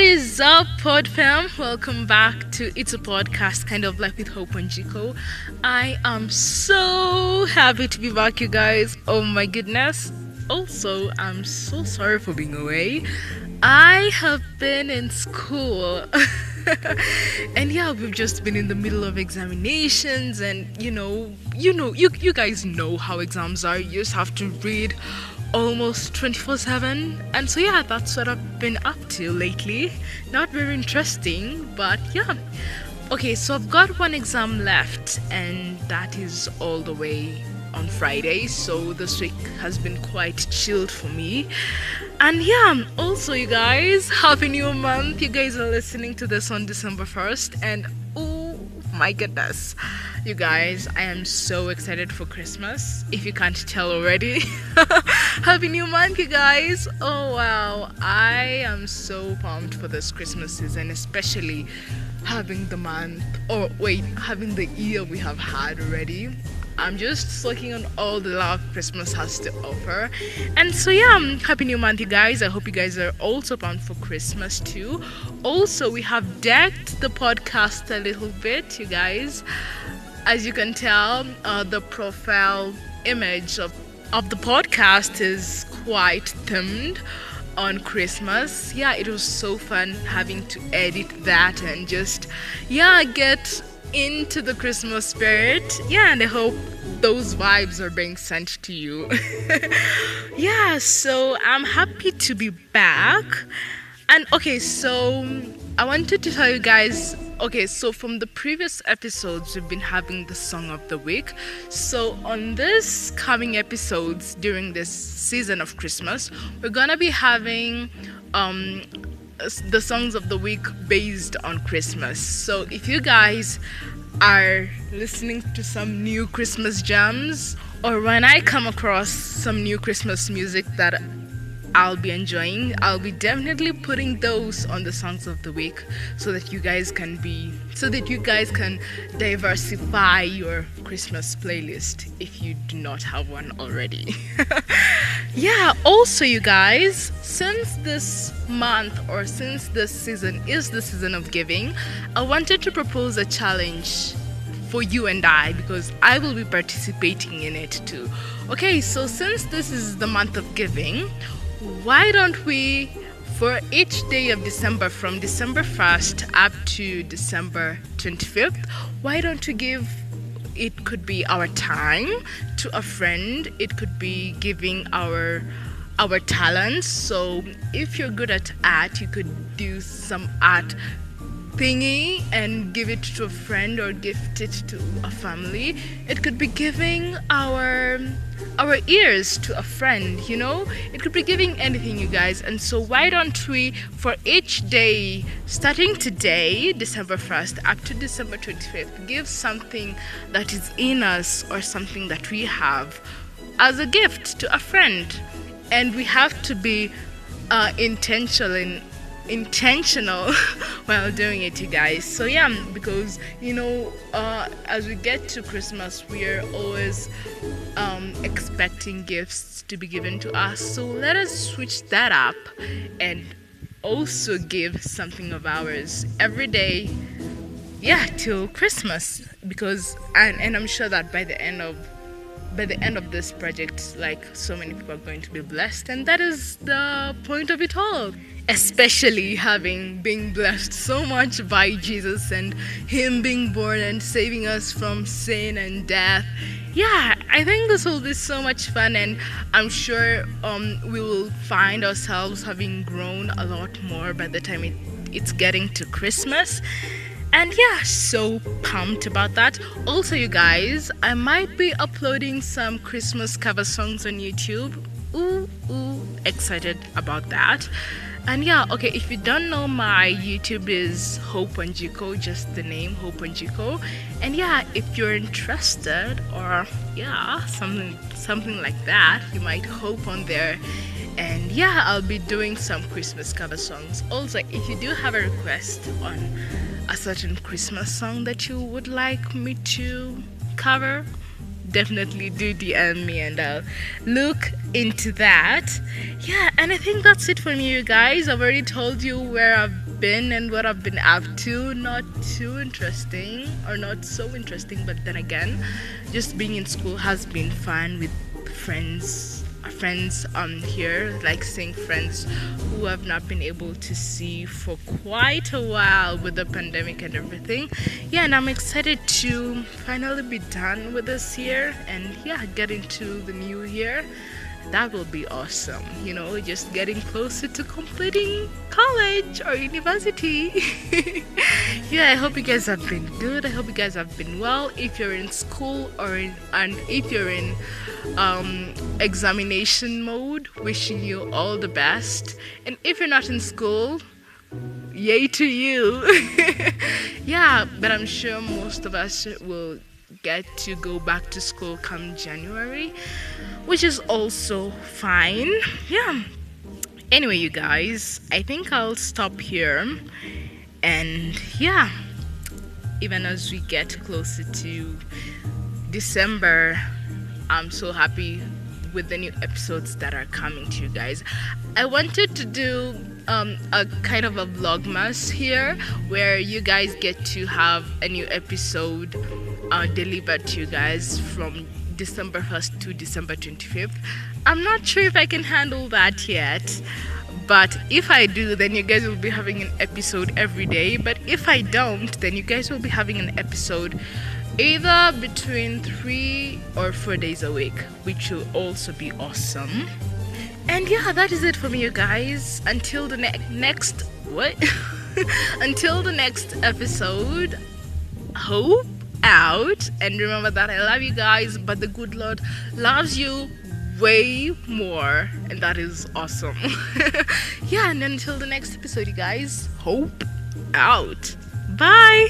What is up, Pod Fam? Welcome back to It's a Podcast, kind of like with Hope and Jiko. I am so happy to be back, you guys. Oh my goodness. Also, I'm so sorry for being away. I have been in school. and yeah, we've just been in the middle of examinations and you know, you know, you you guys know how exams are. You just have to read almost 24 7 and so yeah that's what i've been up to lately. Not very interesting but yeah. Okay so i've got one exam left and that is all the way on friday. So this week has been quite chilled for me. And yeah also you guys happy new month. You guys are listening to this on december 1st and oh my goodness. You guys, I am so excited for Christmas. If you can't tell already. Happy New Month, you guys! Oh wow, I am so pumped for this Christmas season, especially having the month, or wait, having the year we have had already. I'm just looking on all the love Christmas has to offer. And so, yeah, um, happy new month, you guys. I hope you guys are also pumped for Christmas too. Also, we have decked the podcast a little bit, you guys as you can tell, uh, the profile image of, of the podcast is quite themed on Christmas. Yeah, it was so fun having to edit that and just, yeah, get into the Christmas spirit. Yeah, and I hope those vibes are being sent to you. yeah, so I'm happy to be back. And okay, so I wanted to tell you guys okay, so from the previous episodes, we've been having the song of the week. So on this coming episodes during this season of Christmas, we're gonna be having um the songs of the week based on Christmas. So if you guys are listening to some new Christmas jams, or when I come across some new Christmas music that I'll be enjoying. I'll be definitely putting those on the songs of the week so that you guys can be so that you guys can diversify your Christmas playlist if you do not have one already. yeah, also you guys, since this month or since this season is the season of giving, I wanted to propose a challenge for you and I because I will be participating in it too. Okay, so since this is the month of giving, why don't we, for each day of December, from December 1st up to December 25th, why don't we give it could be our time to a friend, it could be giving our our talents. So if you're good at art, you could do some art thingy and give it to a friend or gift it to a family. It could be giving our our ears to a friend, you know? It could be giving anything, you guys. And so, why don't we, for each day, starting today, December 1st, up to December 25th, give something that is in us or something that we have as a gift to a friend? And we have to be uh, intentional in intentional while doing it you guys. So yeah because you know uh, as we get to christmas we are always um, expecting gifts to be given to us. So let us switch that up and also give something of ours every day yeah till christmas. Because and, and i'm sure that by the end of by the end of this project like so many people are going to be blessed. And that is the point of it all especially having been blessed so much by Jesus and Him being born and saving us from sin and death. Yeah, I think this will be so much fun, and I'm sure um, we will find ourselves having grown a lot more by the time it, it's getting to Christmas. And yeah, so pumped about that. Also, you guys, I might be uploading some Christmas cover songs on YouTube. Ooh, ooh, excited about that and yeah okay if you don't know my youtube is hope and jiko just the name hope and jiko. And yeah if you're interested or yeah something something like that you might hope on there. And yeah i'll be doing some christmas cover songs. Also if you do have a request on a certain christmas song that you would like me to cover definitely do DM me and I'll look into that. Yeah, and I think that's it for me, you guys. I've already told you where I've been and what I've been up to. Not too interesting or not so interesting, but then again, just being in school has been fun with friends friends um here like seeing friends who have not been able to see for quite a while with the pandemic and everything. Yeah and i'm excited to finally be done with this year and yeah get into the new year that will be awesome you know just getting closer to completing college or university. Yeah i hope you guys have been good. I hope you guys have been well. If you're in school or in and if you're in um, examination mode wishing you all the best. And if you're not in school yay to you. Yeah but i'm sure most of us will get to go back to school come January, which is also fine. Yeah. Anyway, you guys, I think I'll stop here. And yeah, even as we get closer to December, I'm so happy with the new episodes that are coming to you guys. I wanted to do um, a kind of a vlogmas here where you guys get to have a new episode uh, delivered to you guys from December 1st to December 25th. I'm not sure if I can handle that yet. But if I do, then you guys will be having an episode every day. But if I don't, then you guys will be having an episode either between three or four days a week, which will also be awesome. And yeah, that is it for me, you guys. Until the ne- next what? Until the next episode. Hope out and remember that I love you guys, but the good Lord loves you way more, and that is awesome. yeah, and until the next episode, you guys, hope out. Bye.